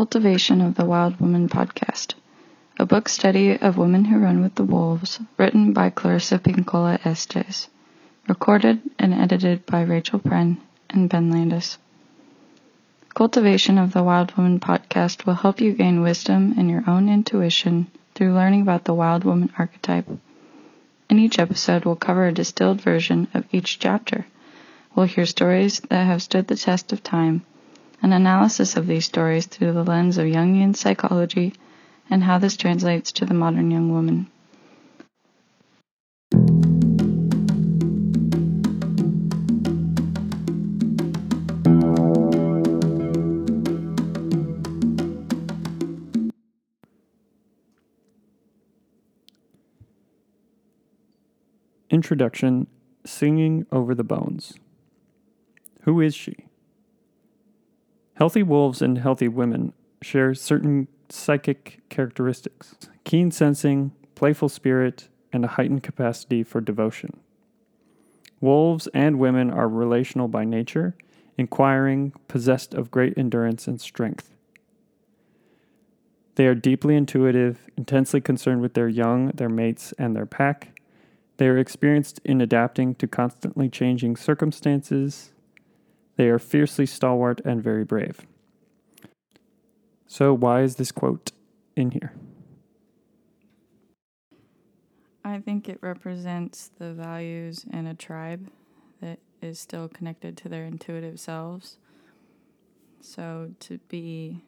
Cultivation of the Wild Woman podcast, a book study of Women Who Run with the Wolves, written by Clarissa Pinkola Estes, recorded and edited by Rachel Pren and Ben Landis. Cultivation of the Wild Woman podcast will help you gain wisdom in your own intuition through learning about the wild woman archetype. In each episode, we'll cover a distilled version of each chapter. We'll hear stories that have stood the test of time an analysis of these stories through the lens of Jungian psychology and how this translates to the modern young woman. Introduction Singing Over the Bones. Who is she? Healthy wolves and healthy women share certain psychic characteristics keen sensing, playful spirit, and a heightened capacity for devotion. Wolves and women are relational by nature, inquiring, possessed of great endurance and strength. They are deeply intuitive, intensely concerned with their young, their mates, and their pack. They are experienced in adapting to constantly changing circumstances they are fiercely stalwart and very brave. So, why is this quote in here? I think it represents the values in a tribe that is still connected to their intuitive selves. So, to be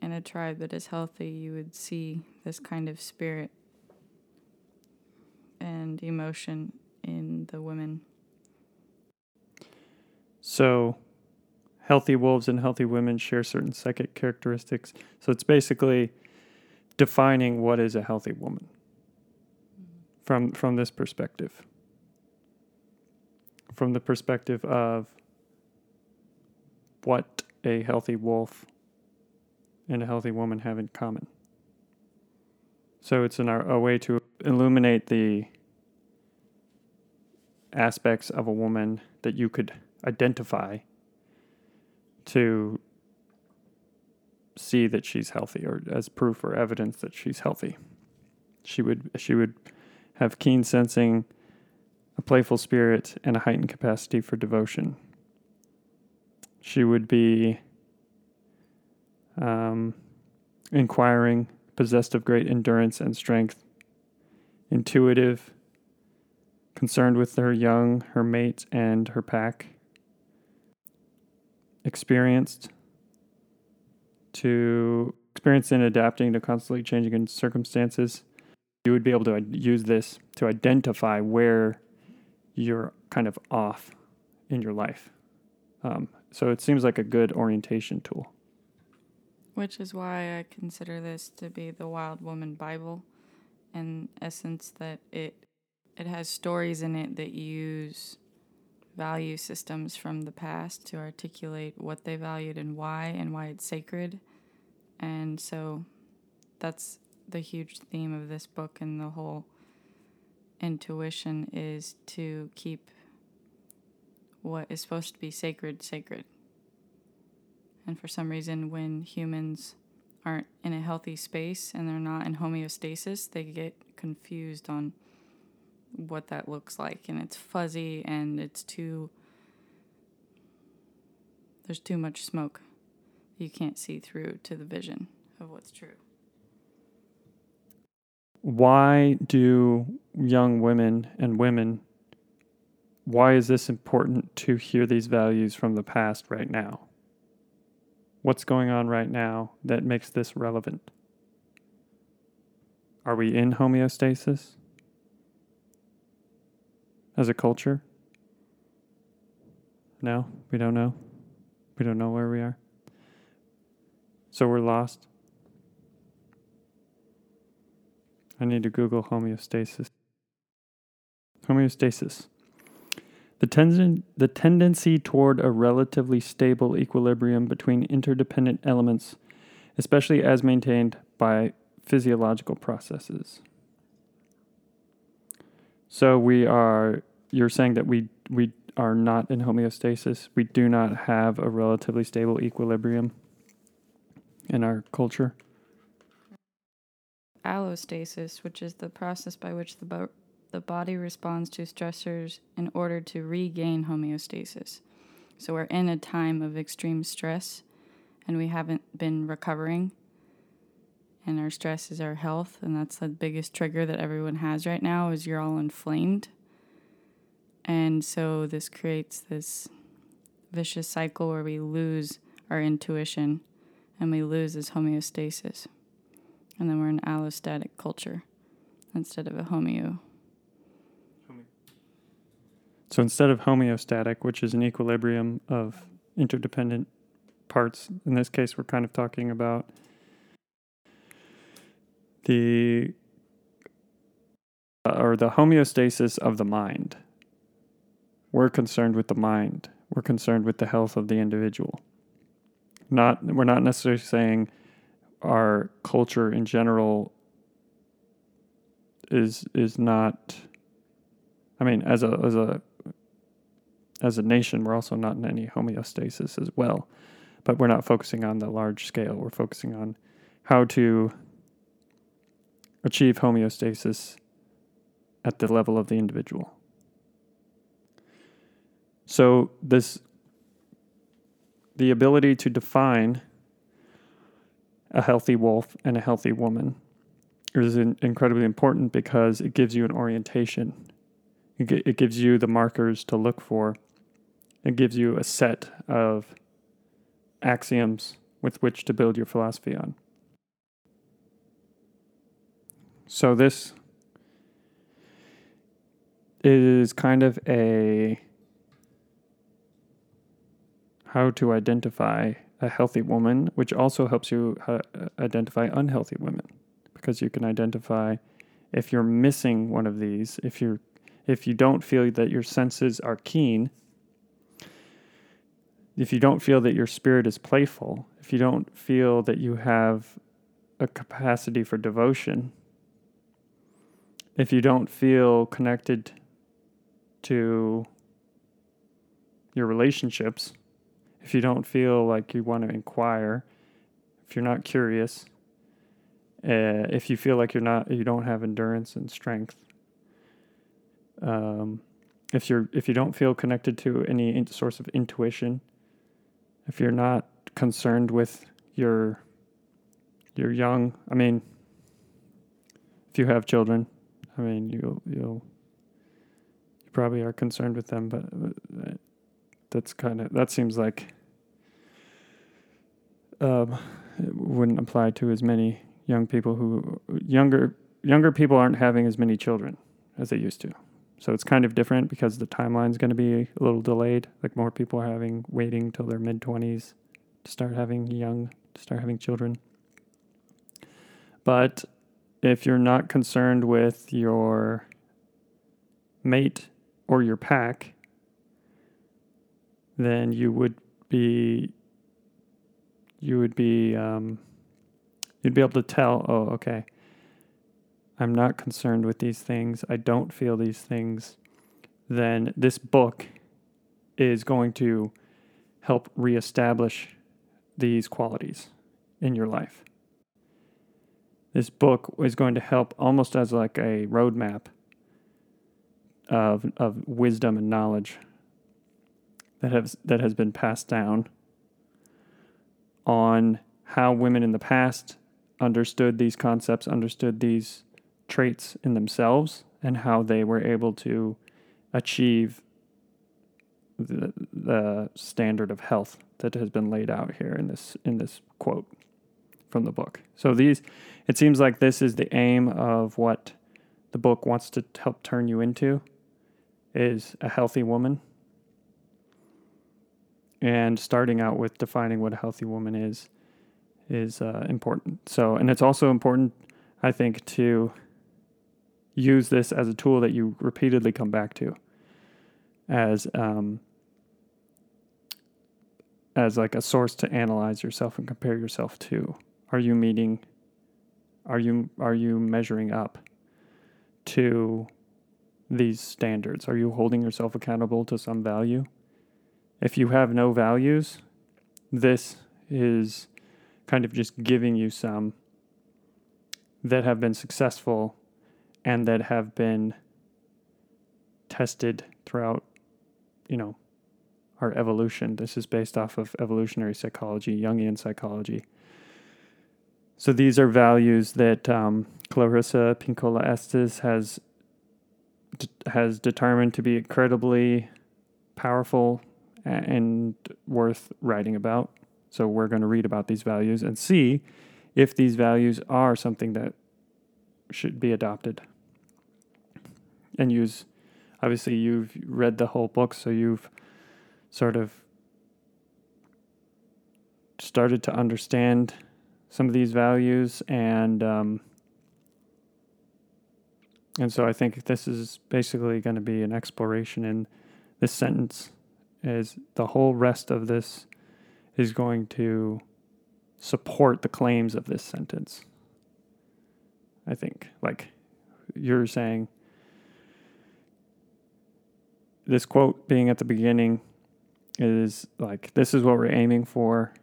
in a tribe that is healthy, you would see this kind of spirit and emotion in the women. So, healthy wolves and healthy women share certain psychic characteristics. So, it's basically defining what is a healthy woman from from this perspective. From the perspective of what a healthy wolf and a healthy woman have in common. So it's an, a way to illuminate the aspects of a woman that you could identify to see that she's healthy or as proof or evidence that she's healthy. She would she would have keen sensing, a playful spirit, and a heightened capacity for devotion. She would be um, inquiring, possessed of great endurance and strength, intuitive, concerned with her young, her mate, and her pack, experienced to experience in adapting to constantly changing circumstances, you would be able to use this to identify where you're kind of off in your life. Um, so it seems like a good orientation tool. Which is why I consider this to be the Wild Woman Bible, in essence, that it it has stories in it that use value systems from the past to articulate what they valued and why and why it's sacred. And so that's the huge theme of this book and the whole intuition is to keep what is supposed to be sacred sacred. And for some reason, when humans aren't in a healthy space and they're not in homeostasis, they get confused on what that looks like and it's fuzzy and it's too there's too much smoke. You can't see through to the vision of what's true. Why do young women and women why is this important to hear these values from the past right now? What's going on right now that makes this relevant? Are we in homeostasis as a culture? No, we don't know. We don't know where we are. So we're lost. I need to Google homeostasis. Homeostasis. The, ten- the tendency toward a relatively stable equilibrium between interdependent elements, especially as maintained by physiological processes. So we are. You're saying that we we are not in homeostasis. We do not have a relatively stable equilibrium. in our culture? Allostasis, which is the process by which the, bo- the body responds to stressors in order to regain homeostasis. So we're in a time of extreme stress and we haven't been recovering. And our stress is our health, and that's the biggest trigger that everyone has right now is you're all inflamed. And so this creates this vicious cycle where we lose our intuition and we lose this homeostasis. And then we're an allostatic culture instead of a homeo. So instead of homeostatic, which is an equilibrium of interdependent parts, in this case, we're kind of talking about the uh, or the homeostasis of the mind. We're concerned with the mind. We're concerned with the health of the individual. Not we're not necessarily saying our culture in general is is not I mean as a as a as a nation we're also not in any homeostasis as well. But we're not focusing on the large scale. We're focusing on how to achieve homeostasis at the level of the individual. So this the ability to define a healthy wolf and a healthy woman is in, incredibly important because it gives you an orientation. It gives you the markers to look for. It gives you a set of axioms with which to build your philosophy on. So this is kind of a how to identify a healthy woman, which also helps you uh, identify unhealthy women. Because you can identify if you're missing one of these, if you're if you don't feel that your senses are keen, if you don't feel that your spirit is playful, if you don't feel that you have a capacity for devotion, if you don't feel connected to your relationships, if you don't feel like you want to inquire, if you're not curious, uh, if you feel like you're not, you don't have endurance and strength, um, if you're, if you don't feel connected to any source of intuition, if you're not concerned with your, your young, I mean, if you have children, I mean, you'll you'll you probably are concerned with them, but uh, that's kind of that seems like um, it wouldn't apply to as many young people who younger younger people aren't having as many children as they used to. So it's kind of different because the timeline's going to be a little delayed. Like more people are having waiting till their mid 20s to start having young to start having children. But if you're not concerned with your mate or your pack, then you would be you would be um, you'd be able to tell. Oh, okay. I'm not concerned with these things. I don't feel these things. Then this book is going to help reestablish these qualities in your life this book is going to help almost as like a roadmap of of wisdom and knowledge that has that has been passed down on how women in the past understood these concepts, understood these traits in themselves, and how they were able to achieve the, the standard of health that has been laid out here in this in this quote from the book. So these, it seems like this is the aim of what the book wants to help turn you into, is a healthy woman. And starting out with defining what a healthy woman is, is uh, important. So, and it's also important, I think, to use this as a tool that you repeatedly come back to, as um, as like a source to analyze yourself and compare yourself to. Are you meeting? Are you are you measuring up to these standards? Are you holding yourself accountable to some value? If you have no values, this is kind of just giving you some that have been successful and that have been tested throughout, you know, our evolution. This is based off of evolutionary psychology, Jungian psychology. So these are values that um, Clarissa Pinkola Estes has has determined to be incredibly powerful and worth writing about. So we're going to read about these values and see if these values are something that should be adopted and use. Obviously, you've read the whole book, so you've sort of started to understand some of these values and um, and so I think this is basically going to be an exploration in this sentence as the whole rest of this is going to support the claims of this sentence. I think like you're saying this quote being at the beginning is like this is what we're aiming for.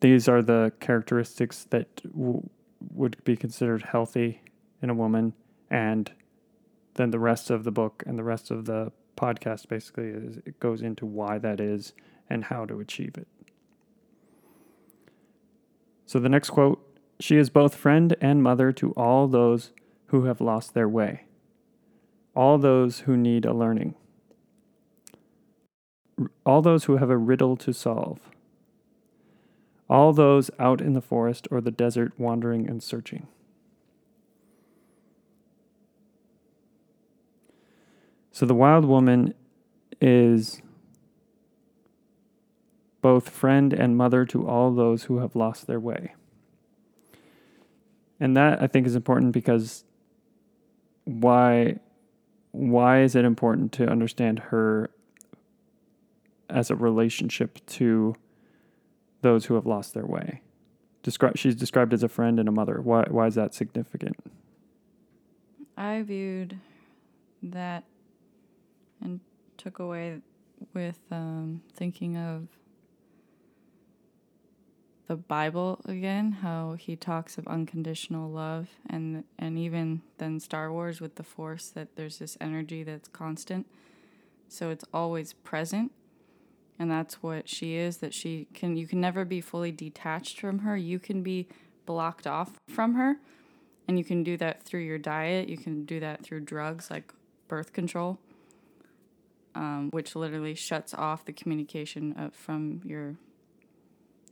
These are the characteristics that w- would be considered healthy in a woman and then the rest of the book and the rest of the podcast basically is it goes into why that is and how to achieve it. So the next quote She is both friend and mother to all those who have lost their way, all those who need a learning, all those who have a riddle to solve, all those out in the forest or the desert wandering and searching. So the wild woman is both friend and mother to all those who have lost their way. And that I think is important because why why is it important to understand her as a relationship to those who have lost their way? Descri- she's described as a friend and a mother. Why why is that significant? I viewed that and took away with um, thinking of the Bible again, how he talks of unconditional love, and and even then Star Wars with the Force, that there's this energy that's constant, so it's always present, and that's what she is. That she can you can never be fully detached from her. You can be blocked off from her, and you can do that through your diet. You can do that through drugs like birth control um, which literally shuts off the communication of, from your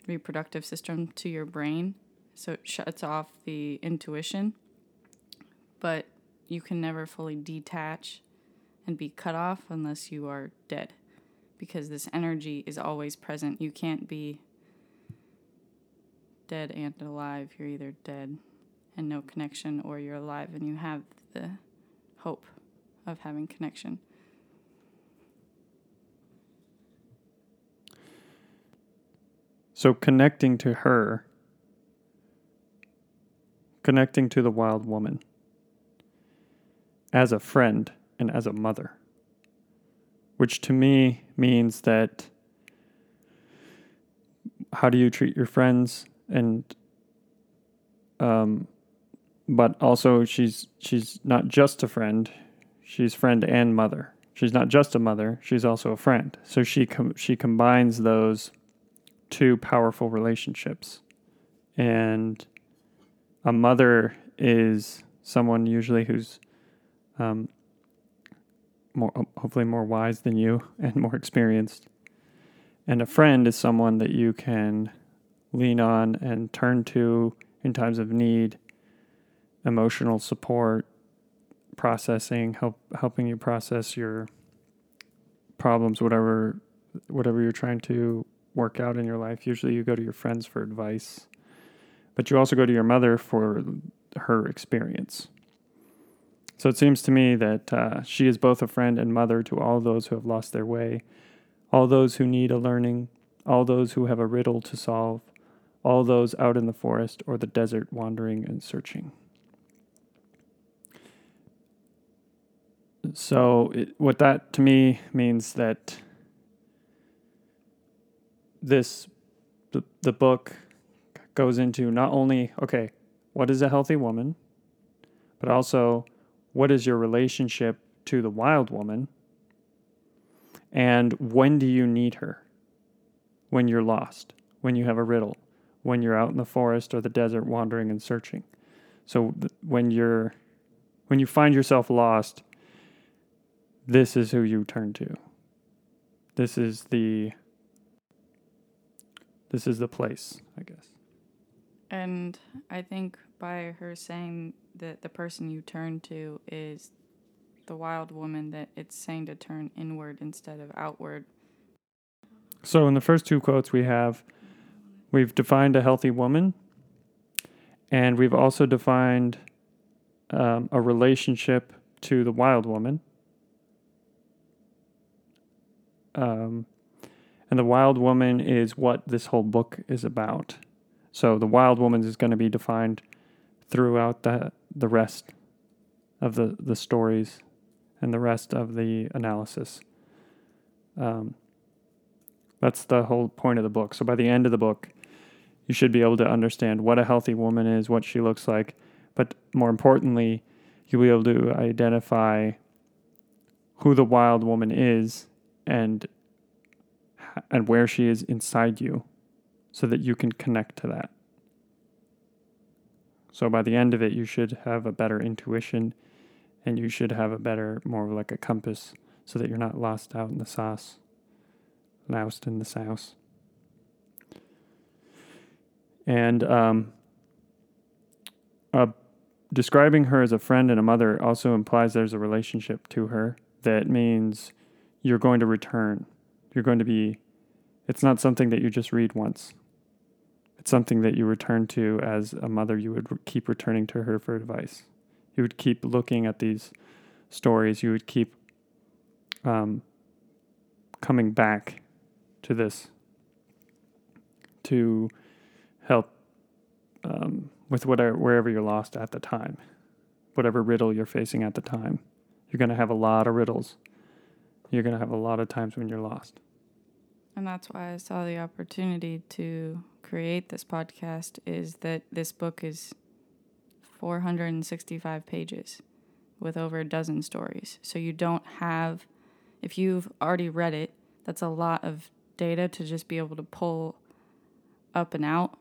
reproductive system to your brain. So it shuts off the intuition. But you can never fully detach and be cut off unless you are dead because this energy is always present. You can't be dead and alive. You're either dead and no connection or you're alive and you have the hope of having connection. So connecting to her, connecting to the wild woman as a friend and as a mother, which to me means that how do you treat your friends? And um but also she's she's not just a friend. She's friend and mother. She's not just a mother she's also a friend. So she com- she combines those two powerful relationships. And a mother is someone usually who's um, more hopefully more wise than you and more experienced. And a friend is someone that you can lean on and turn to in times of need, emotional support, processing, help helping you process your problems, whatever whatever you're trying to work out in your life, usually you go to your friends for advice, but you also go to your mother for her experience. So it seems to me that uh, she is both a friend and mother to all those who have lost their way, all those who need a learning, all those who have a riddle to solve, all those out in the forest or the desert wandering and searching. So, it, what that to me means that this the, the book goes into not only, okay, what is a healthy woman, but also what is your relationship to the wild woman, and when do you need her? When you're lost, when you have a riddle, when you're out in the forest or the desert wandering and searching. So when you're when you find yourself lost, this is who you turn to. This is the this is the place, I guess. And I think by her saying that the person you turn to is the wild woman, that it's saying to turn inward instead of outward. So in the first two quotes we have we've defined a healthy woman and we've also defined um, a relationship to the wild woman. Um, and the wild woman is what this whole book is about. So the wild woman is going to be defined throughout the the rest of the the stories and the rest of the analysis. Um, that's the whole point of the book. So by the end of the book, you should be able to understand what a healthy woman is, what she looks like, but more importantly, you'll be able to identify who the wild woman is and and where she is inside you so that you can connect to that. So by the end of it, you should have a better intuition and you should have a better, more like a compass so that you're not lost out in the sauce, lost in the sauce. And um, uh, describing her as a friend and a mother also implies there's a relationship to her that means you're going to return. You're going to be, it's not something that you just read once. It's something that you return to as a mother. You would keep returning to her for advice. You would keep looking at these stories. You would keep um, coming back to this to help um, with whatever wherever you're lost at the time, whatever riddle you're facing at the time. You're going to have a lot of riddles. You're going to have a lot of times when you're lost. And that's why I saw the opportunity to create this podcast is that this book is 465 pages with over a dozen stories. So you don't have if you've already read it, that's a lot of data to just be able to pull up and out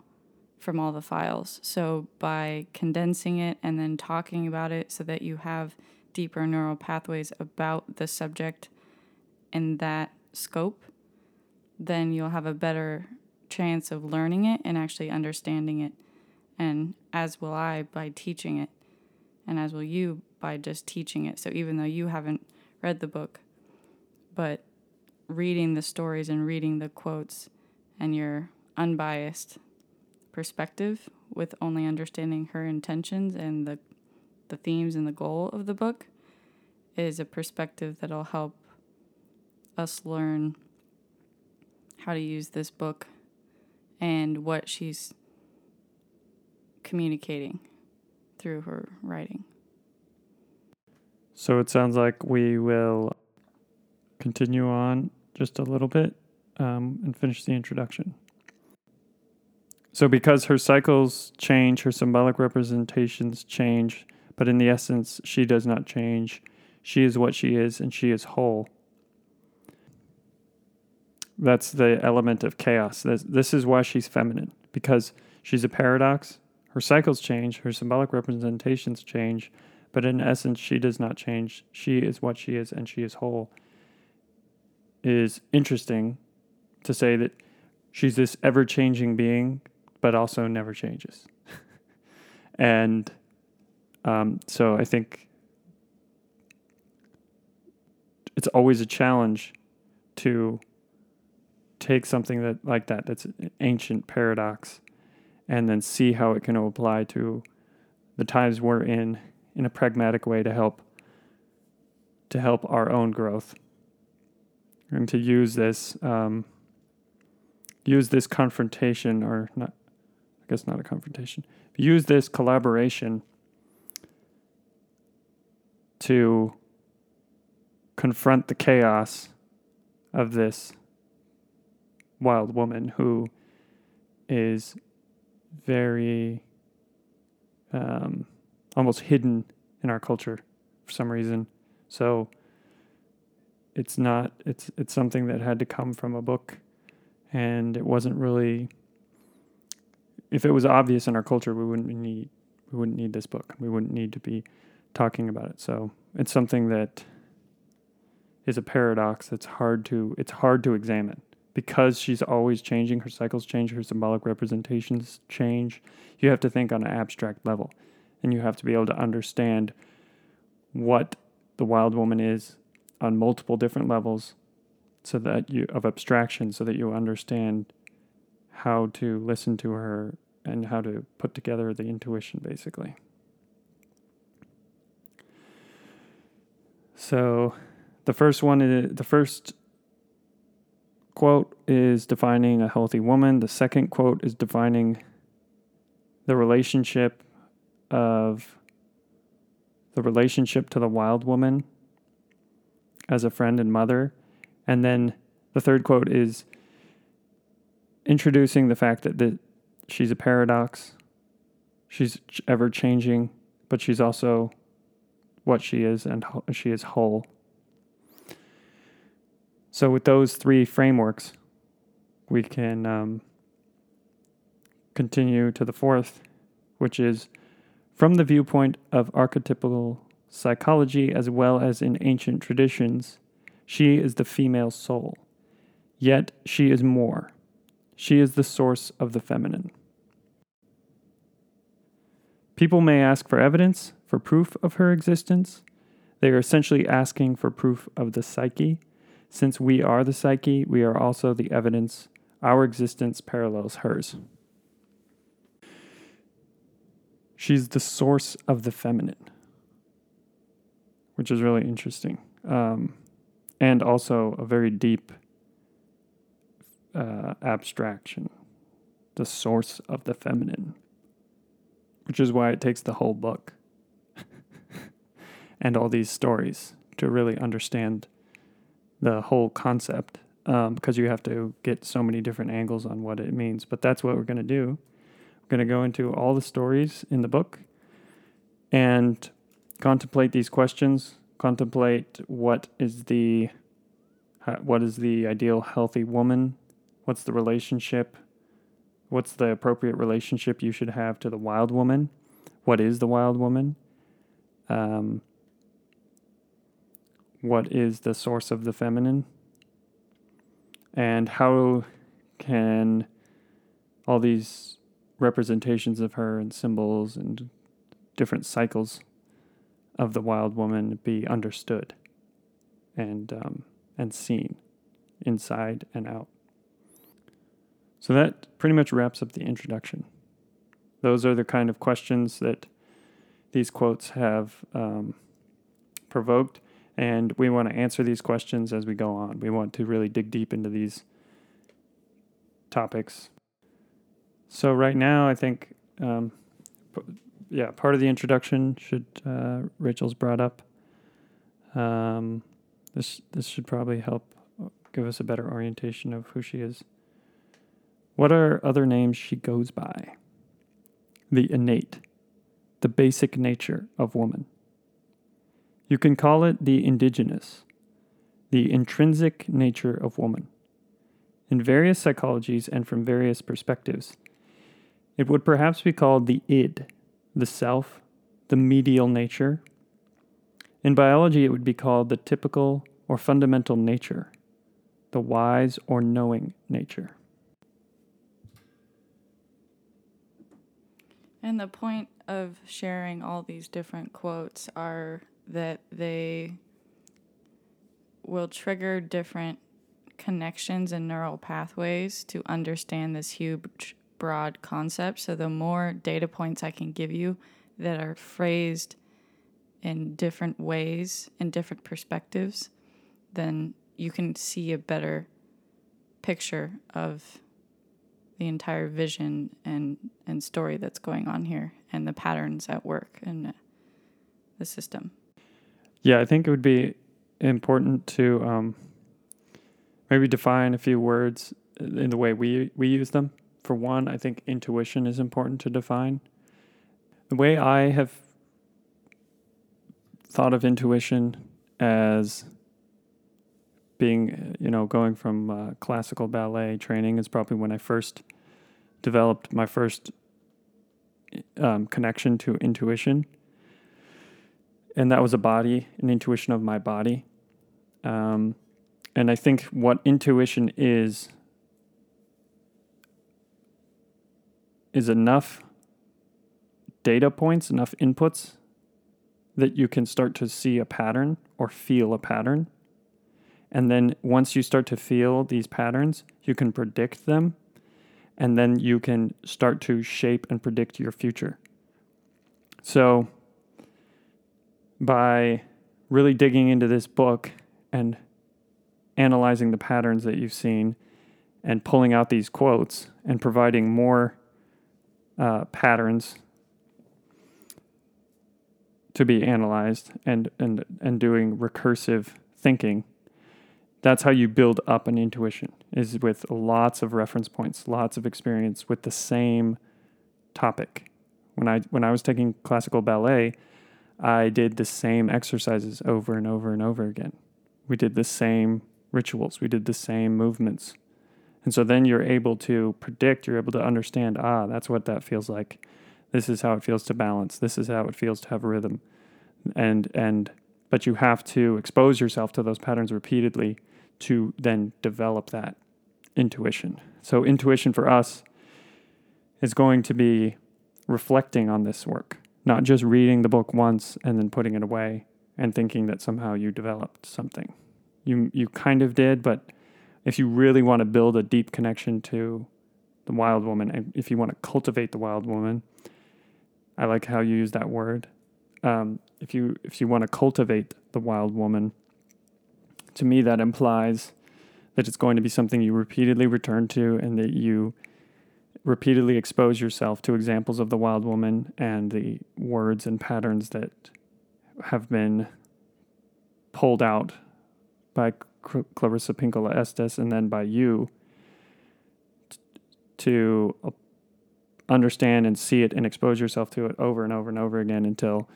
from all the files. So by condensing it and then talking about it so that you have deeper neural pathways about the subject in that scope, then you'll have a better chance of learning it and actually understanding it. And as will I by teaching it, and as will you by just teaching it. So even though you haven't read the book, but reading the stories and reading the quotes and you're unbiased perspective with only understanding her intentions and the the themes and the goal of the book is a perspective that'll help us learn how to use this book and what she's communicating through her writing. So it sounds like we will continue on just a little bit um, and finish the introduction. So, because her cycles change, her symbolic representations change, but in the essence, she does not change. She is what she is, and she is whole. That's the element of chaos. This, this is why she's feminine, because she's a paradox. Her cycles change, her symbolic representations change, but in essence, she does not change. She is what she is, and she is whole. It is interesting to say that she's this ever changing being, but also never changes. and um, so I think it's always a challenge to take something that like that that's an ancient paradox and then see how it can apply to the times we're in in a pragmatic way to help to help our own growth. And to use this um, use this confrontation or not i guess not a confrontation use this collaboration to confront the chaos of this wild woman who is very um, almost hidden in our culture for some reason. So it's not it's it's something that had to come from a book and it wasn't really if it was obvious in our culture we wouldn't need we wouldn't need this book. We wouldn't need to be talking about it. So it's something that is a paradox It's hard to it's hard to examine because she's always changing her cycles change her symbolic representations change you have to think on an abstract level. And you have to be able to understand what the wild woman is on multiple different levels so that you of abstraction so that you understand how to listen to her and how to put together the intuition basically. So the first one is the first quote is defining a healthy woman the second quote is defining the relationship of the relationship to the wild woman as a friend and mother. And then the third quote is introducing the fact that, that she's a paradox. She's ever changing, but she's also what she is, and she is whole. So, with those three frameworks, we can um, continue to the fourth, which is from the viewpoint of archetypal psychology as well as in ancient traditions, she is the female soul. Yet she is more. She is the source of the feminine. People may ask for evidence, for proof of her existence. They are essentially asking for proof of the psyche. Since we are the psyche, we are also the evidence. Our existence parallels hers. She's the source of the feminine, which is really interesting. Um, and also a very deep uh, abstraction, the source of the feminine, which is why it takes the whole book and all these stories to really understand the whole concept um, because you have to get so many different angles on what it means. But that's what we're going to do We're going to go into all the stories in the book and contemplate these questions, contemplate what is the what is the ideal healthy woman? What's the relationship? What's the appropriate relationship you should have to the wild woman? What is the wild woman? Um, what is the source of the feminine? And how can all these representations of her and symbols and different cycles of the wild woman be understood and um, and seen inside and out. So that pretty much wraps up the introduction. Those are the kind of questions that these quotes have um, provoked, and we want to answer these questions as we go on. We want to really dig deep into these topics so right now, I think, um, yeah, part of the introduction should uh, Rachel's brought up. Um, this this should probably help give us a better orientation of who she is. What are other names she goes by? The innate, the basic nature of woman. You can call it the indigenous, the intrinsic nature of woman. In various psychologies and from various perspectives, it would perhaps be called the id, the self, the medial nature. In biology, it would be called the typical or fundamental nature, the wise or knowing nature. And the point of sharing all these different quotes are that they will trigger different connections and neural pathways to understand this huge broad concept. So the more data points I can give you that are phrased in different ways, in different perspectives, then you can see a better picture of the entire vision and, and story that's going on here and the patterns at work in the system. Yeah, I think it would be important to um, maybe define a few words in the way we we use them for one, I think intuition is important to define. The way I have thought of intuition as being, you know, going from uh, classical ballet training is probably when I first developed my first um, connection to intuition. And that was a body, an intuition of my body. Um, and I think what intuition is, is enough data points, enough inputs that you can start to see a pattern or feel a pattern. And then once you start to feel these patterns, you can predict them. And then you can start to shape and predict your future. So, by really digging into this book and analyzing the patterns that you've seen and pulling out these quotes and providing more uh, patterns to be analyzed and, and, and doing recursive thinking. That's how you build up an intuition is with lots of reference points, lots of experience with the same topic. When I when I was taking classical ballet, I did the same exercises over and over and over again. We did the same rituals, we did the same movements. And so then you're able to predict, you're able to understand, ah, that's what that feels like. This is how it feels to balance. This is how it feels to have rhythm. And and but you have to expose yourself to those patterns repeatedly to then develop that intuition. So intuition for us is going to be reflecting on this work, not just reading the book once and then putting it away and thinking that somehow you developed something. You you kind of did, but if you really want to build a deep connection to the wild woman, and if you want to cultivate the wild woman, I like how you use that word. Um, if you if you want to cultivate the wild woman, to me that implies that it's going to be something you repeatedly return to and that you repeatedly expose yourself to examples of the wild woman and the words and patterns that have been pulled out by Clarissa Pinkola Estes and then by you to understand and see it and expose yourself to it over and over and over again until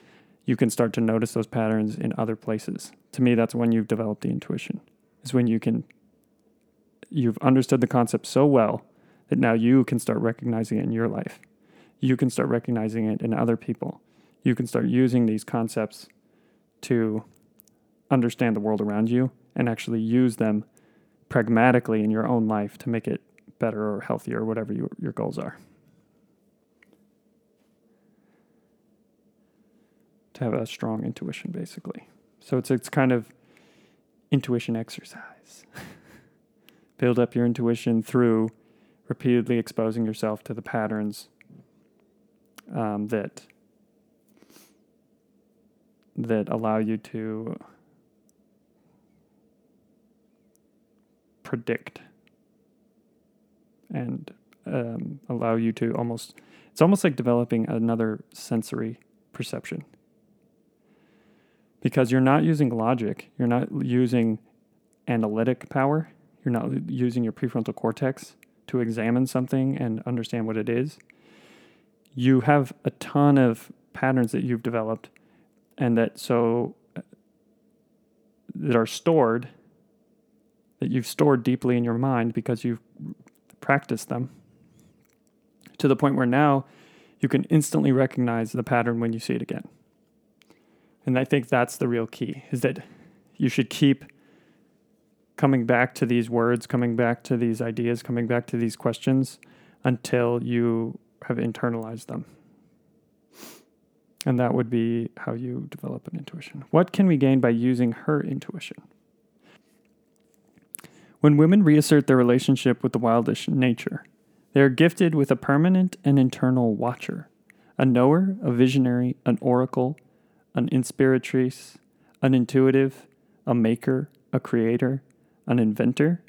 you can start to notice those patterns in other places. To me, that's when you've developed the intuition. Is when you can you've understood the concept so well that now you can start recognizing it in your life. You can start recognizing it in other people. You can start using these concepts to understand the world around you and actually use them pragmatically in your own life to make it better or healthier or whatever you, your goals are. To have a strong intuition, basically. So it's it's kind of intuition exercise. Build up your intuition through repeatedly exposing yourself to the patterns um, that that allow you to predict and um, allow you to almost it's almost like developing another sensory perception. Because you're not using logic you're not using analytic power you're not using your prefrontal cortex to examine something and understand what it is you have a ton of patterns that you've developed and that so that are stored that you've stored deeply in your mind because you've practiced them to the point where now you can instantly recognize the pattern when you see it again. And I think that's the real key is that you should keep coming back to these words, coming back to these ideas, coming back to these questions until you have internalized them. And that would be how you develop an intuition. What can we gain by using her intuition? When women reassert their relationship with the wildish nature, they are gifted with a permanent and internal watcher, a knower, a visionary, an oracle, an inspiratrice, an intuitive, a maker, a creator, an inventor,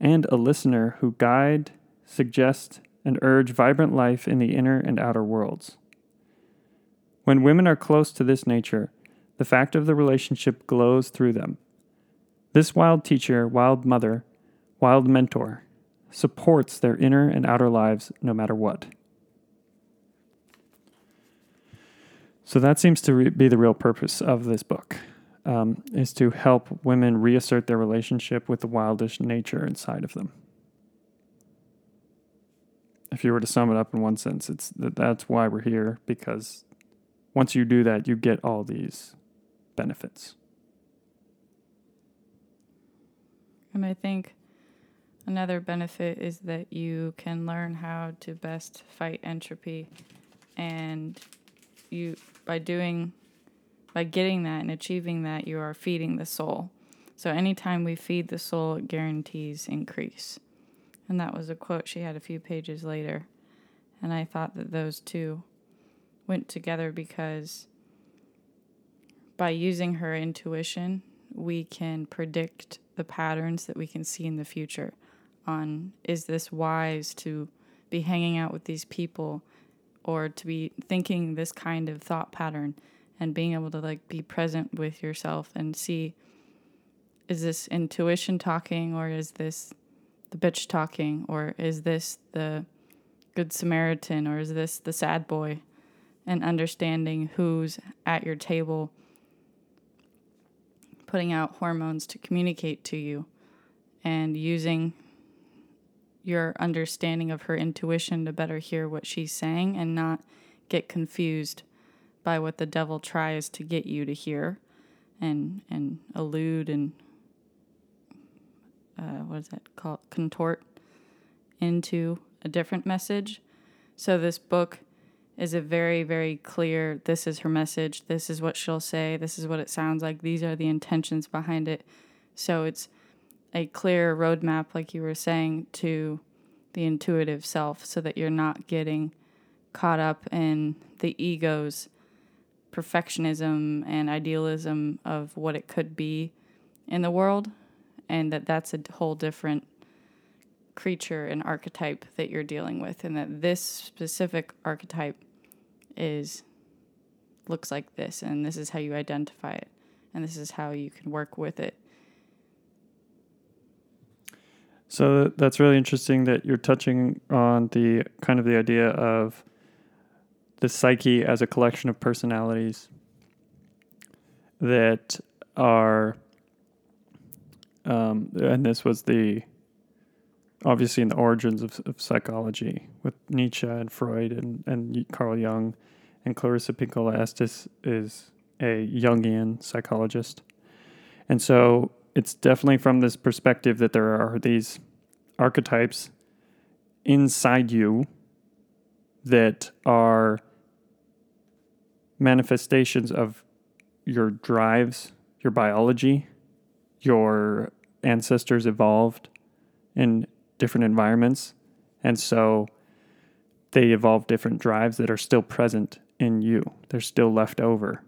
and a listener who guide, suggest, and urge vibrant life in the inner and outer worlds. When women are close to this nature, the fact of the relationship glows through them. This wild teacher, wild mother, wild mentor, supports their inner and outer lives no matter what. So that seems to re- be the real purpose of this book, um, is to help women reassert their relationship with the wildish nature inside of them. If you were to sum it up in one sense, it's that that's why we're here because once you do that, you get all these benefits. And I think another benefit is that you can learn how to best fight entropy and you by doing by getting that and achieving that you are feeding the soul. So anytime we feed the soul it guarantees increase. And that was a quote she had a few pages later. And I thought that those two went together because by using her intuition, we can predict the patterns that we can see in the future on is this wise to be hanging out with these people or to be thinking this kind of thought pattern and being able to like be present with yourself and see is this intuition talking or is this the bitch talking or is this the good samaritan or is this the sad boy? And understanding who's at your table putting out hormones to communicate to you and using your understanding of her intuition to better hear what she's saying and not get confused by what the devil tries to get you to hear and and elude and uh, what is that called? Contort into a different message. So this book is a very very clear this is her message this is what she'll say this is what it sounds like these are the intentions behind it. So it's a clear roadmap, like you were saying, to the intuitive self so that you're not getting caught up in the ego's perfectionism and idealism of what it could be in the world and that that's a whole different creature and archetype that you're dealing with and that this specific archetype is looks like this and this is how you identify it and this is how you can work with it. So that's really interesting that you're touching on the kind of the idea of the psyche as a collection of personalities that are, um, and this was the obviously in the origins of, of psychology with Nietzsche and Freud and, and Carl Jung, and Clarissa Pinkola Estes is a Jungian psychologist. And so it's definitely from this perspective that there are these archetypes inside you that are manifestations of your drives, your biology, your ancestors evolved in different environments. And so they evolved different drives that are still present in you. They're still left over.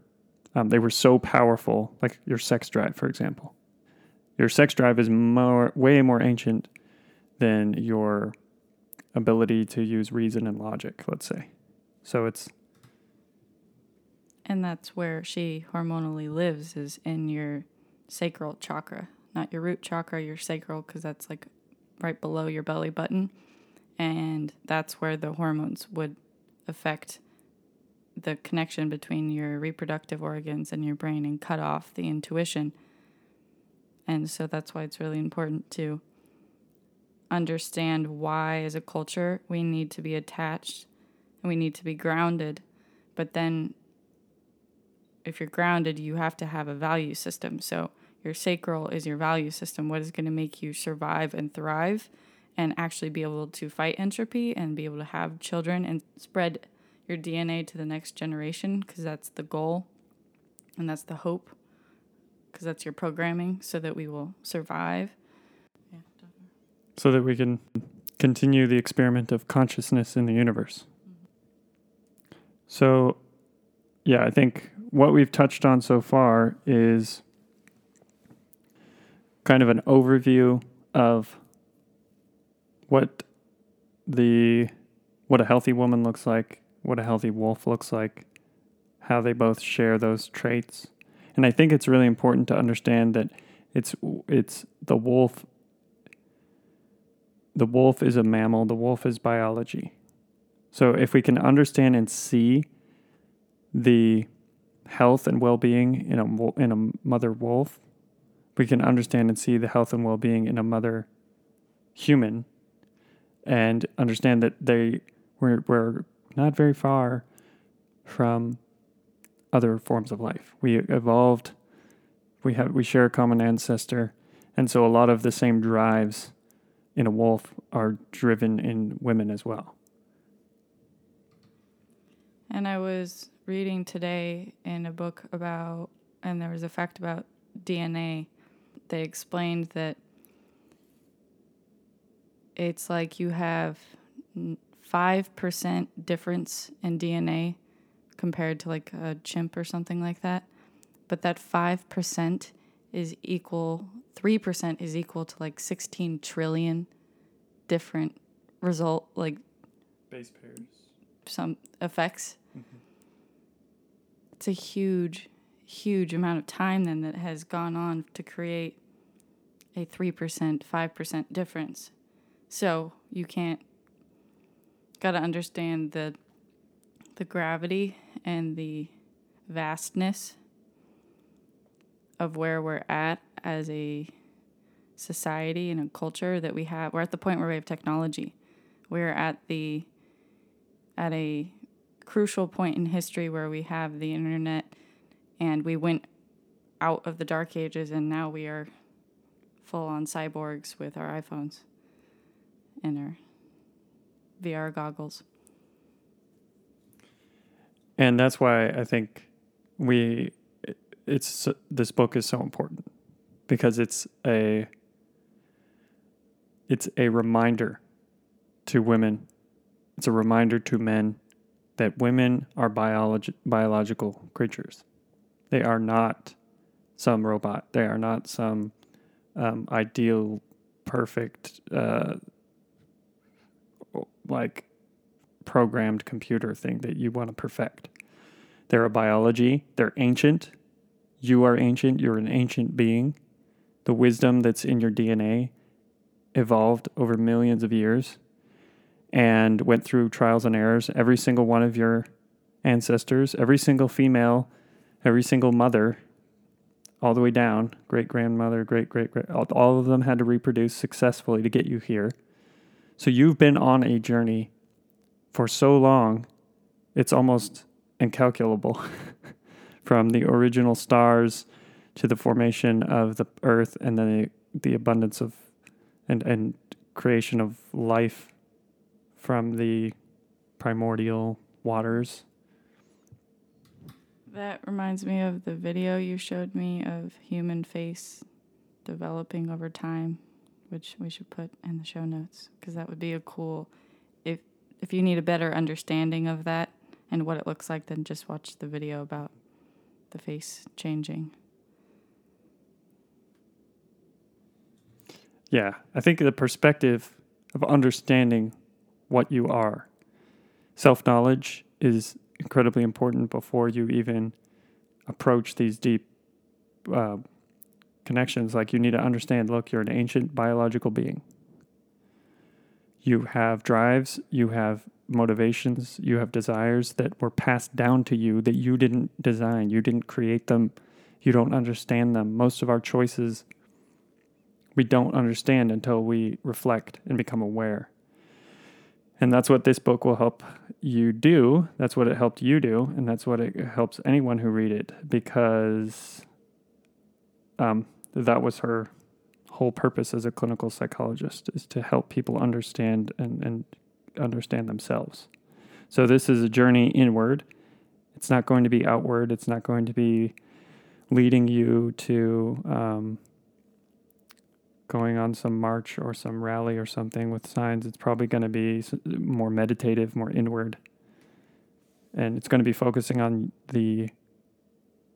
Um, they were so powerful, like your sex drive, for example. Your sex drive is more, way more ancient than your ability to use reason and logic, let's say. So it's. And that's where she hormonally lives, is in your sacral chakra, not your root chakra, your sacral, because that's like right below your belly button. And that's where the hormones would affect the connection between your reproductive organs and your brain and cut off the intuition and so that's why it's really important to understand why, as a culture, we need to be attached and we need to be grounded. But then, if you're grounded, you have to have a value system. So, your sacral is your value system. What is going to make you survive and thrive and actually be able to fight entropy and be able to have children and spread your DNA to the next generation because that's the goal and that's the hope because that's your programming so that we will survive. Yeah, so that we can continue the experiment of consciousness in the universe. Mm-hmm. So, yeah, I think what we've touched on so far is kind of an overview of what the what a healthy woman looks like, what a healthy wolf looks like, how they both share those traits and I think it's really important to understand that it's it's the wolf the wolf is a mammal, the wolf is biology. So if we can understand and see the health and well-being in a in a mother wolf, we can understand and see the health and well-being in a mother human and understand that they we're, we're not very far from other forms of life. We evolved we have we share a common ancestor and so a lot of the same drives in a wolf are driven in women as well. And I was reading today in a book about, and there was a fact about DNA. They explained that it's like you have 5% difference in DNA compared to like a chimp or something like that. But that 5% is equal 3% is equal to like 16 trillion different result like base pairs some effects. It's a huge huge amount of time then that has gone on to create a 3% 5% difference so you can't got to understand the the gravity and the vastness of where we're at as a society and a culture that we have. We're at the point where we have technology. We're at the at a crucial point in history where we have the internet and we went out of the dark ages and now we are full on cyborgs with our iPhones and our VR goggles. And that's why I think we it's this book is so important because it's a it's a reminder to women it's a reminder to men that women are biologi- biological creatures. They are not some robot. They are not some um, ideal perfect uh, like programmed computer thing that you want to perfect. They're a biology. They're ancient. You are ancient, you're an ancient being. The wisdom that's in your DNA evolved over millions of years and went through trials and errors. Every single one of your ancestors, every single female, every single mother, all the way down, great grandmother, great great great, all of them had to reproduce successfully to get you here. So you've been on a journey for so long, it's almost incalculable. from the original stars to the formation of the earth and then the, the abundance of and and creation of life from the primordial waters. That reminds me of the video you showed me of human face developing over time, which we should put in the show notes because that would be a cool if if you need a better understanding of that and what it looks like then just watch the video about the face changing. Yeah, I think the perspective of understanding what you are, self knowledge is incredibly important before you even approach these deep uh, connections. Like, you need to understand look, you're an ancient biological being. You have drives, you have motivations, you have desires that were passed down to you that you didn't design, you didn't create them, you don't understand them. Most of our choices we don't understand until we reflect and become aware. And that's what this book will help you do. That's what it helped you do, and that's what it helps anyone who read it because um, that was her whole purpose as a clinical psychologist is to help people understand and, and understand themselves. So this is a journey inward. It's not going to be outward. It's not going to be leading you to um, going on some march or some rally or something with signs. It's probably going to be more meditative, more inward, and it's going to be focusing on the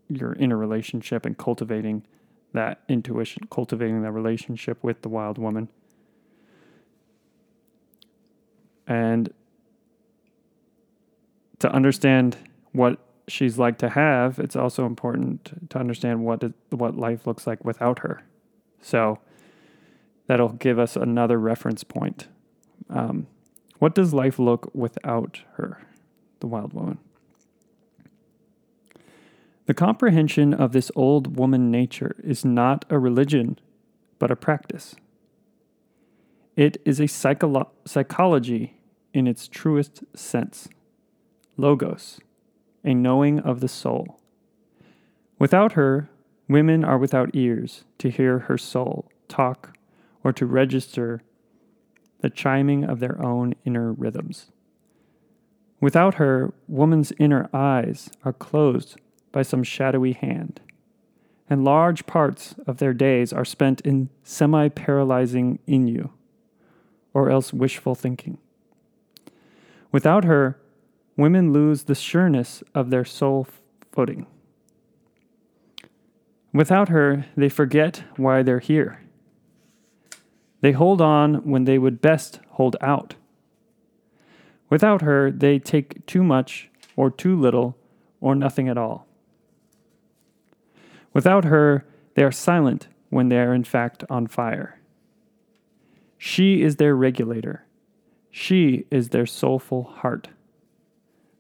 your inner relationship and cultivating that intuition, cultivating that relationship with the wild woman. and to understand what she's like to have, it's also important to understand what what life looks like without her. So, that'll give us another reference point. Um, what does life look without her, the wild woman? The comprehension of this old woman nature is not a religion, but a practice. It is a psycholo- psychology in its truest sense, logos, a knowing of the soul. Without her, women are without ears to hear her soul talk or to register the chiming of their own inner rhythms. Without her, woman's inner eyes are closed by some shadowy hand, and large parts of their days are spent in semi paralyzing ennui, or else wishful thinking. Without her, women lose the sureness of their soul footing. Without her, they forget why they're here. They hold on when they would best hold out. Without her, they take too much or too little or nothing at all. Without her, they are silent when they are in fact on fire. She is their regulator. She is their soulful heart,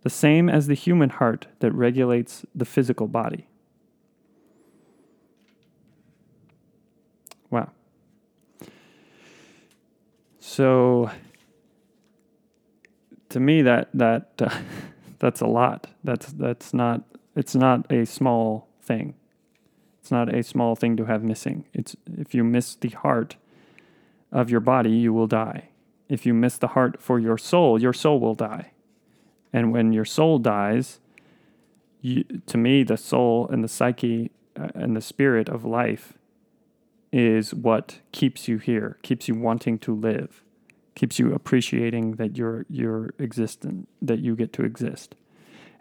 the same as the human heart that regulates the physical body. So, to me, that that uh, that's a lot. That's that's not. It's not a small thing. It's not a small thing to have missing. It's if you miss the heart of your body, you will die. If you miss the heart for your soul, your soul will die. And when your soul dies, you, to me, the soul and the psyche uh, and the spirit of life is what keeps you here, keeps you wanting to live, keeps you appreciating that you're you're existent, that you get to exist.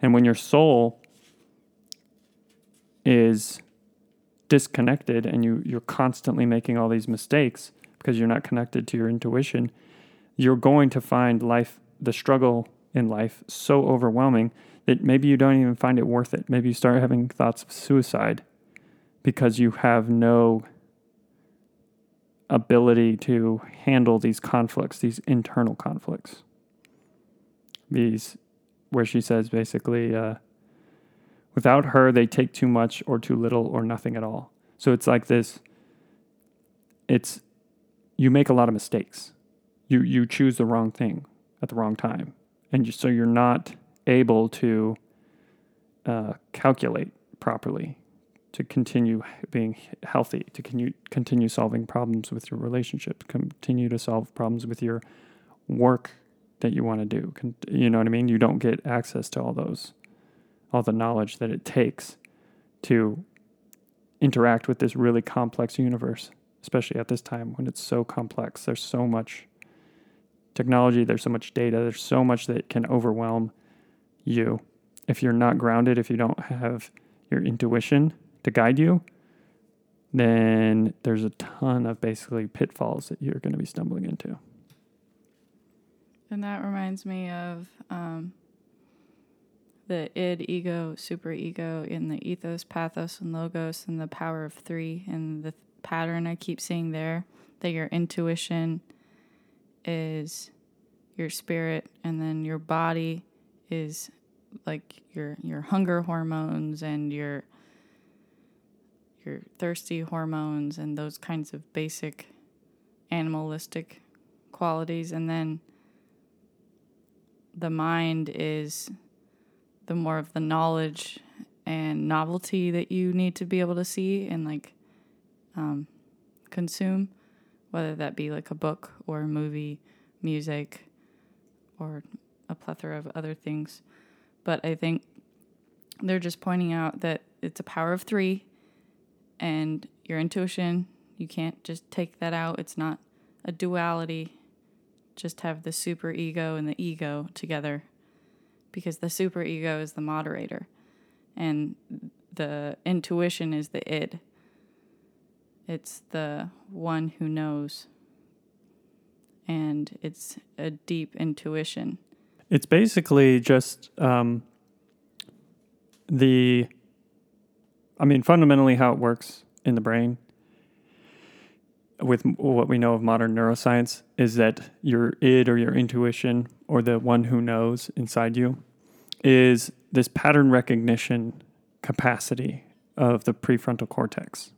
And when your soul is disconnected and you you're constantly making all these mistakes because you're not connected to your intuition, you're going to find life the struggle in life so overwhelming that maybe you don't even find it worth it. Maybe you start having thoughts of suicide because you have no ability to handle these conflicts, these internal conflicts. These, where she says basically, uh, Without her, they take too much or too little or nothing at all. So it's like this it's you make a lot of mistakes. You you choose the wrong thing at the wrong time. And you, so you're not able to uh, calculate properly to continue being healthy, to continue, solving problems with your relationship, continue to solve problems with your work that you want to do. You know what I mean? You don't get access to all those all the knowledge that it takes to interact with this really complex universe, especially at this time when it's so complex. There's so much technology, there's so much data, there's so much that can overwhelm you. If you're not grounded, if you don't have your intuition to guide you, then there's a ton of basically pitfalls that you're going to be stumbling into. And that reminds me of um, the id, ego, super ego in the ethos, pathos, and logos, and the power of three, and the pattern I keep seeing there that your intuition is your spirit, and then your body is like your your hunger hormones and your thirsty hormones and those kinds of basic animalistic qualities and then the mind is the more of the knowledge and novelty that you need to be able to see and like um, consume, whether that be like a book or a movie, music, or a plethora of other things. But I think they're just pointing out that it's a power of three and your intuition, you can't just take that out. It's not a duality. Just have the super ego and the ego together because the super ego is the moderator and the intuition is the id. It's the one who knows. And it's a deep intuition. It's basically just um, the, I mean, fundamentally, how it works in the brain with what we know of modern neuroscience is that your id or your intuition or the one who knows inside you is this pattern recognition capacity of the prefrontal cortex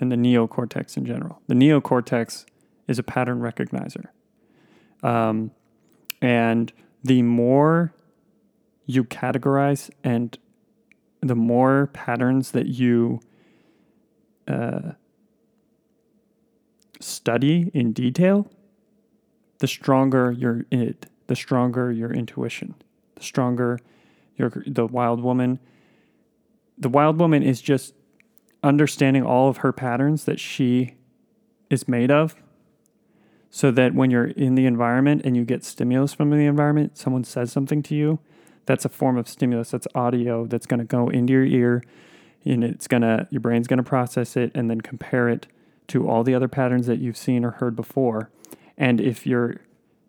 and the neocortex in general. The neocortex is a pattern recognizer. Um, and the more you categorize and the more patterns that you uh, study in detail, the stronger your id, the stronger your intuition, the stronger your the wild woman. The wild woman is just understanding all of her patterns that she is made of so that when you're in the environment and you get stimulus from the environment, someone says something to you, that's a form of stimulus. That's audio that's going to go into your ear and it's going to your brain's going to process it and then compare it to all the other patterns that you've seen or heard before. And if you're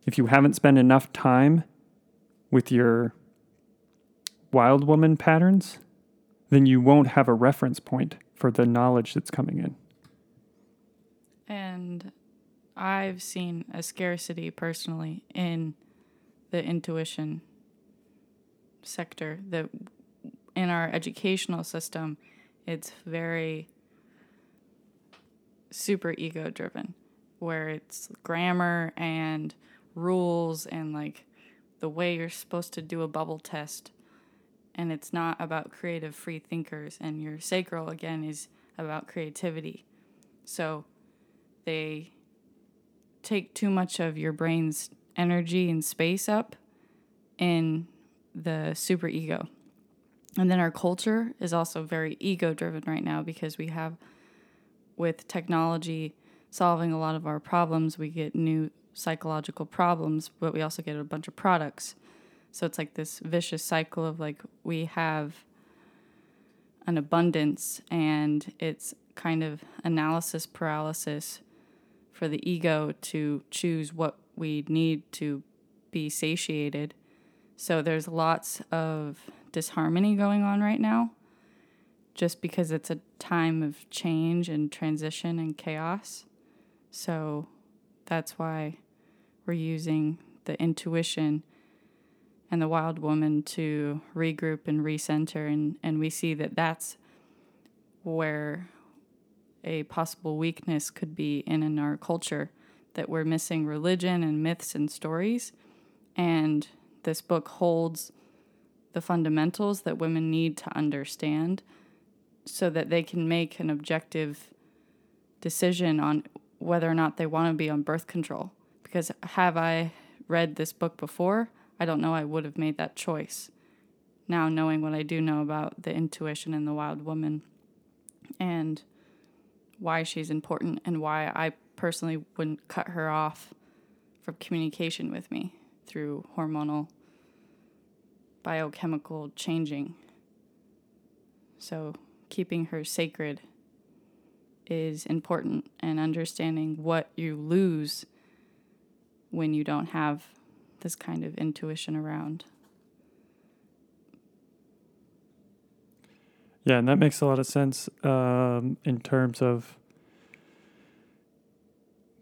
if you haven't spent enough time with your wild woman patterns, then you won't have a reference point for the knowledge that's coming in. And I've seen a scarcity personally in the intuition sector that in our educational system it's very super ego driven where it's grammar and rules and like the way you're supposed to do a bubble test and it's not about creative free thinkers and your sacral again is about creativity. So they take too much of your brain's energy and space up in the super ego and then our culture is also very ego driven right now because we have with technology solving a lot of our problems, we get new psychological problems, but we also get a bunch of products. So it's like this vicious cycle of like we have an abundance and it's kind of analysis paralysis for the ego to choose what we need to be satiated. So there's lots of disharmony going on right now just because it's a time of change and transition and chaos. So that's why we're using the intuition and the wild woman to regroup and recenter. And, and we see that that's where a possible weakness could be in, in our culture that we're missing religion and myths and stories. And this book holds the fundamentals that women need to understand so that they can make an objective decision on whether or not they want to be on birth control. Because have I read this book before? I don't know I would have made that choice. Now, knowing what I do know about the intuition and the wild woman and why she's important and why I personally wouldn't cut her off from communication with me through hormonal biochemical changing. So, keeping her sacred is important and understanding what you lose when you don't have this kind of intuition around. Yeah, and that makes a lot of sense um, in terms of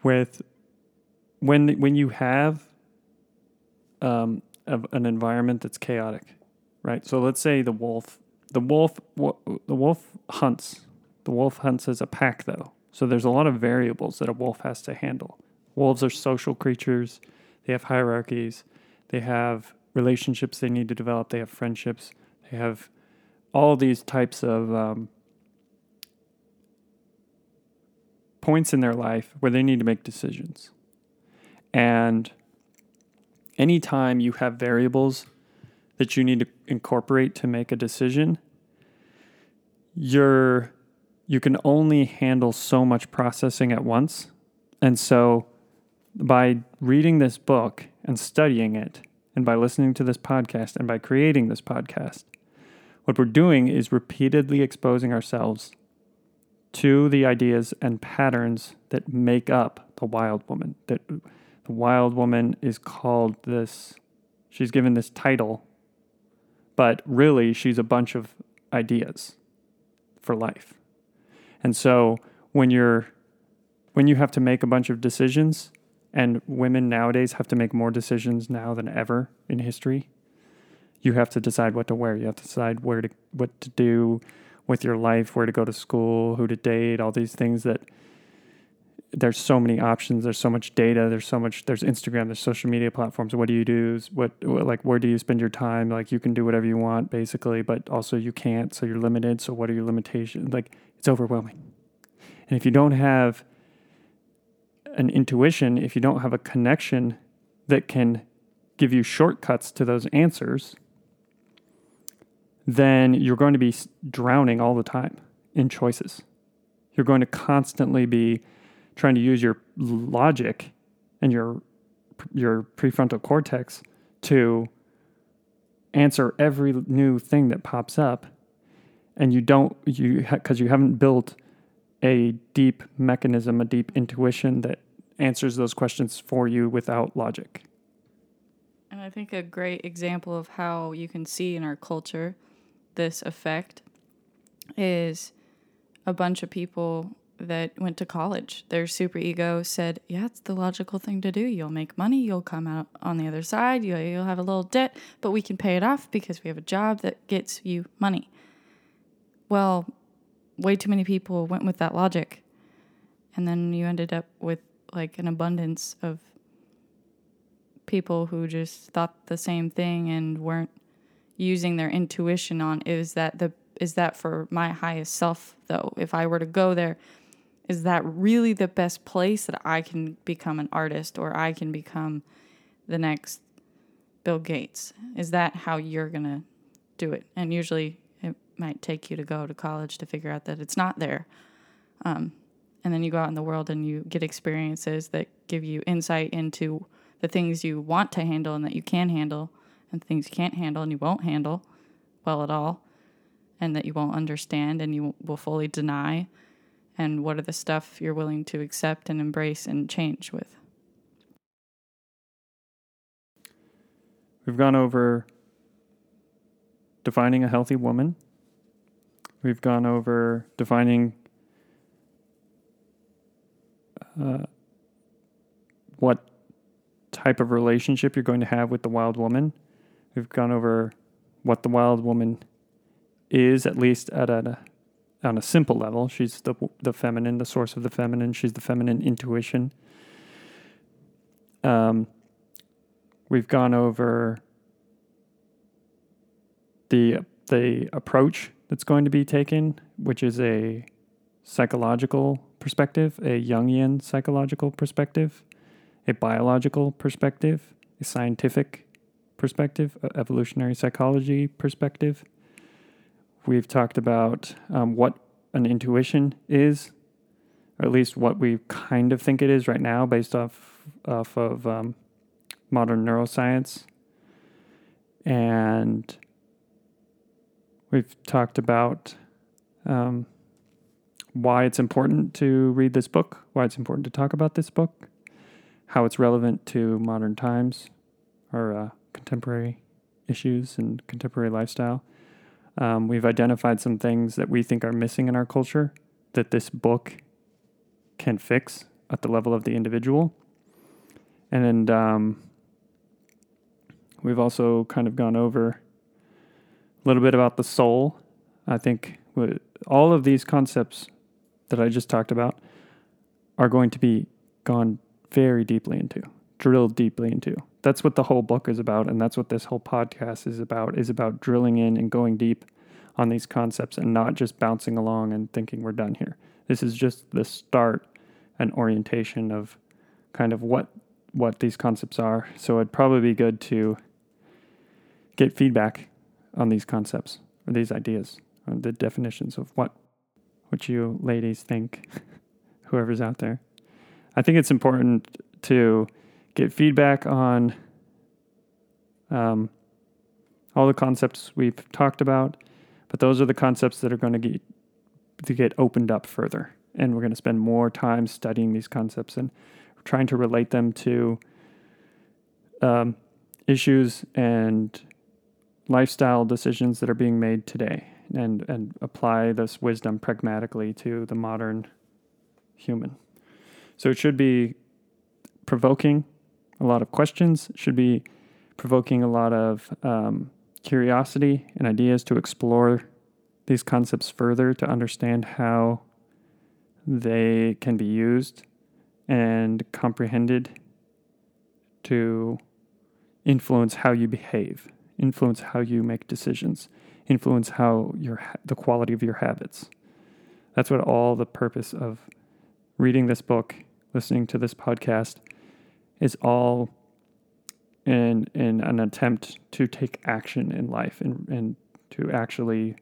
with when when you have um, an environment that's chaotic, right? So let's say the wolf the wolf the wolf hunts. The wolf hunts as a pack though. So there's a lot of variables that a wolf has to handle. Wolves are social creatures. They have hierarchies. They have relationships they need to develop. They have friendships. They have all these types of um, points in their life where they need to make decisions. And anytime you have variables that you need to incorporate to make a decision, you're you can only handle so much processing at once. And so by reading this book and studying it and by listening to this podcast and by creating this podcast, what we're doing is repeatedly exposing ourselves to the ideas and patterns that make up the wild woman. That the wild woman is called this, she's given this title, but really she's a bunch of ideas for life. And so when you're when you have to make a bunch of decisions, and women nowadays have to make more decisions now than ever in history. You have to decide what to wear. You have to decide where to what to do with your life, where to go to school, who to date, all these things that there's so many options. There's so much data. There's so much. There's Instagram. There's social media platforms. What do you do? What, what like where do you spend your time? Like you can do whatever you want basically, but also you can't. So you're limited. So what are your limitations? Like it's overwhelming. And if you don't have an intuition, if you don't have a connection that can give you shortcuts to those answers, then you're going to be drowning all the time in choices. You're going to constantly be trying to use your logic and your your prefrontal cortex to answer every new thing that pops up. And you don't you because you haven't built a deep mechanism a deep intuition that answers those questions for you without logic. And i think a great example of how you can see in our culture this effect is a bunch of people that went to college. Their super ego said, "Yeah, it's the logical thing to do. You'll make money. You'll come out on the other side. You'll, have a little debt, but we can pay it off because we have a job that gets you money." Well, way too many people went with that logic, and then you ended up with like an abundance of people who just thought the same thing and weren't using their intuition on is that the is that for my highest self though if i were to go there is that really the best place that I can become an artist or I can become the next Bill Gates? Is that how you're going to do it? And usually it might take you to go to college to figure out that it's not there. Um, and then you go out in the world and you get experiences that give you insight into the things you want to handle and that you can handle and things you can't handle and you won't handle well at all and that you won't understand and you will fully deny and what are the stuff you're willing to accept and embrace and change with. We've gone over defining a healthy woman. We've gone over defining uh, what type of relationship you're going to have with the wild woman. We've gone over what the wild woman is, at least at a on a simple level. She's the the feminine, the source of the feminine. She's the feminine intuition. Um, we've gone over the the approach that's going to be taken, which is a psychological perspective, a Jungian psychological perspective, a biological perspective, a scientific perspective, evolutionary psychology perspective, We've talked about um, what an intuition is, or at least what we kind of think it is right now, based off off of um, modern neuroscience. And we've talked about um, why it's important to read this book, why it's important to talk about this book, how it's relevant to modern times or uh, contemporary issues and contemporary lifestyle. Um, we've identified some things that we think are missing in our culture that this book can fix at the level of the individual. And um, we've also kind of gone over a little bit about the soul. I think all of these concepts that I just talked about are going to be gone very deeply into, drilled deeply into that's what the whole book is about and that's what this whole podcast is about is about drilling in and going deep on these concepts and not just bouncing along and thinking we're done here. This is just the start and orientation of kind of what what these concepts are. So it'd probably be good to get feedback on these concepts or these ideas or the definitions of what what you ladies think whoever's out there. I think it's important to get feedback on um, all the concepts we've talked about, but those are the concepts that are going to get to get opened up further, and we're going to spend more time studying these concepts and trying to relate them to um, issues and lifestyle decisions that are being made today, and and apply this wisdom pragmatically to the modern human. So it should be provoking a lot of questions, should be provoking a lot of um, curiosity and ideas to explore these concepts further to understand how they can be used and comprehended to influence how you behave, influence how you make decisions, influence how your the quality of your habits. That's what all the purpose of reading this book, listening to this podcast is all in in an attempt to take action in life and, and to actually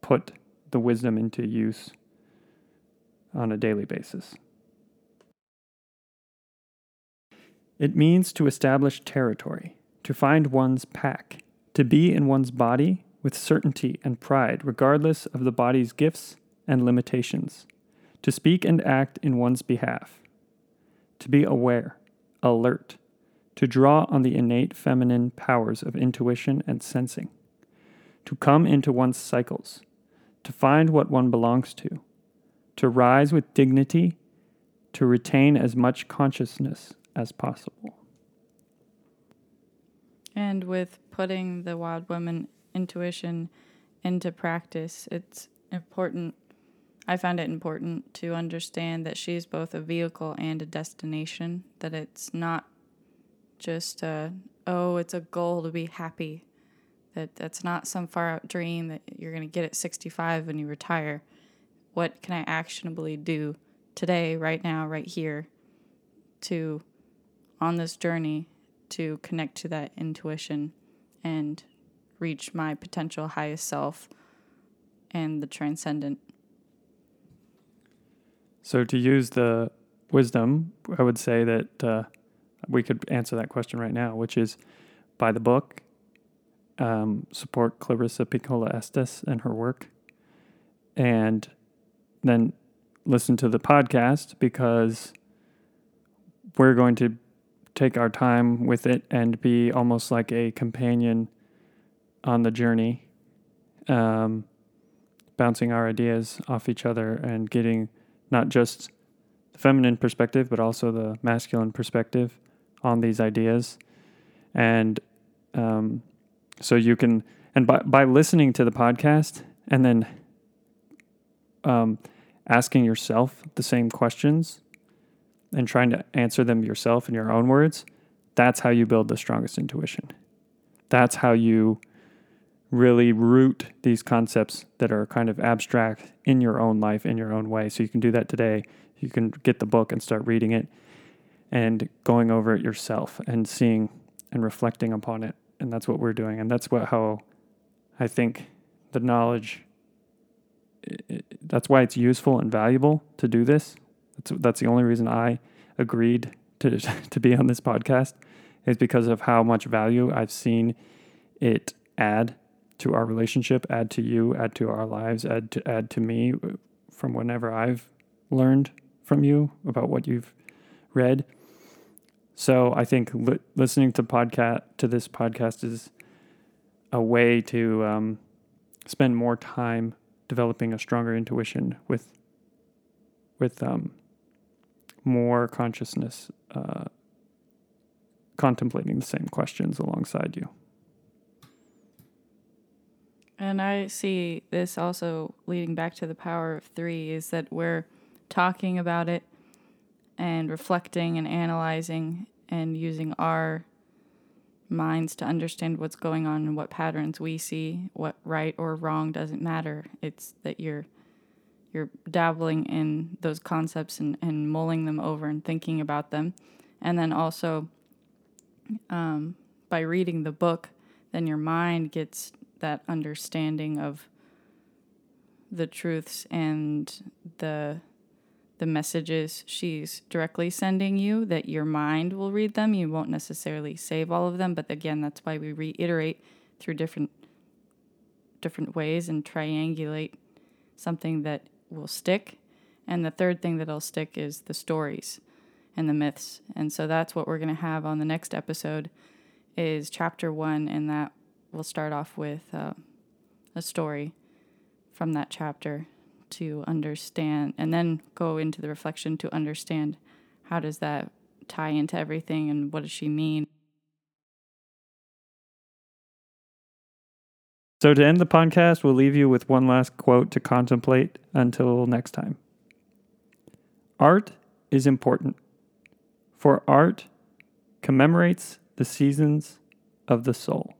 put the wisdom into use on a daily basis. It means to establish territory, to find one's pack, to be in one's body with certainty and pride, regardless of the body's gifts and limitations, to speak and act in one's behalf, to be aware, alert, to draw on the innate feminine powers of intuition and sensing, to come into one's cycles, to find what one belongs to, to rise with dignity, to retain as much consciousness as possible. And with putting the wild woman intuition into practice, it's important. I found it important to understand that she's both a vehicle and a destination, that it's not just a, oh, it's a goal to be happy. That that's not some far out dream that you're going to get at 65 when you retire. What can I actionably do today, right now, right here to on this journey to connect to that intuition and reach my potential highest self and the transcendent. So, to use the wisdom, I would say that uh, we could answer that question right now, which is buy the book, um, support Clarissa Pinkola Estes and her work, and then listen to the podcast because we're going to take our time with it and be almost like a companion on the journey, um, bouncing our ideas off each other and getting not just the feminine perspective, but also the masculine perspective on these ideas. And um, so you can, and by, by listening to the podcast and then um, asking yourself the same questions and trying to answer them yourself in your own words, that's how you build the strongest intuition. That's how you really root these concepts that are kind of abstract in your own life, in your own way. So you can do that today. You can get the book and start reading it and going over it yourself and seeing and reflecting upon it. And that's what we're doing. And that's what how I think the knowledge that's why it's useful and valuable to do this that's that's the only reason I agreed to to be on this podcast is because of how much value I've seen it add to our relationship, add to you, add to our lives, add to add to me from whenever I've learned from you about what you've read. So I think li- listening to podcast to this podcast is a way to um, spend more time developing a stronger intuition with with um, more consciousness uh, contemplating the same questions alongside you. And I see this also leading back to the power of three is that we're talking about it and reflecting and analyzing and using our minds to understand what's going on and what patterns we see, what right or wrong doesn't matter. It's that you're you're dabbling in those concepts and, and mulling them over and thinking about them. And then also um, by reading the book, then your mind gets that understanding of the truths and the the messages she's directly sending you that your mind will read them you won't necessarily save all of them but again that's why we reiterate through different different ways and triangulate something that will stick. And the third thing that'll stick is the stories and the myths. And so that's what we're going to have on the next episode is chapter one, and that will start off with uh, a story from that chapter to understand and then go into the reflection to understand how does that tie into everything and what does she mean So, to end the podcast, we'll leave you with one last quote to contemplate until next time. Art is important, for art commemorates the seasons of the soul.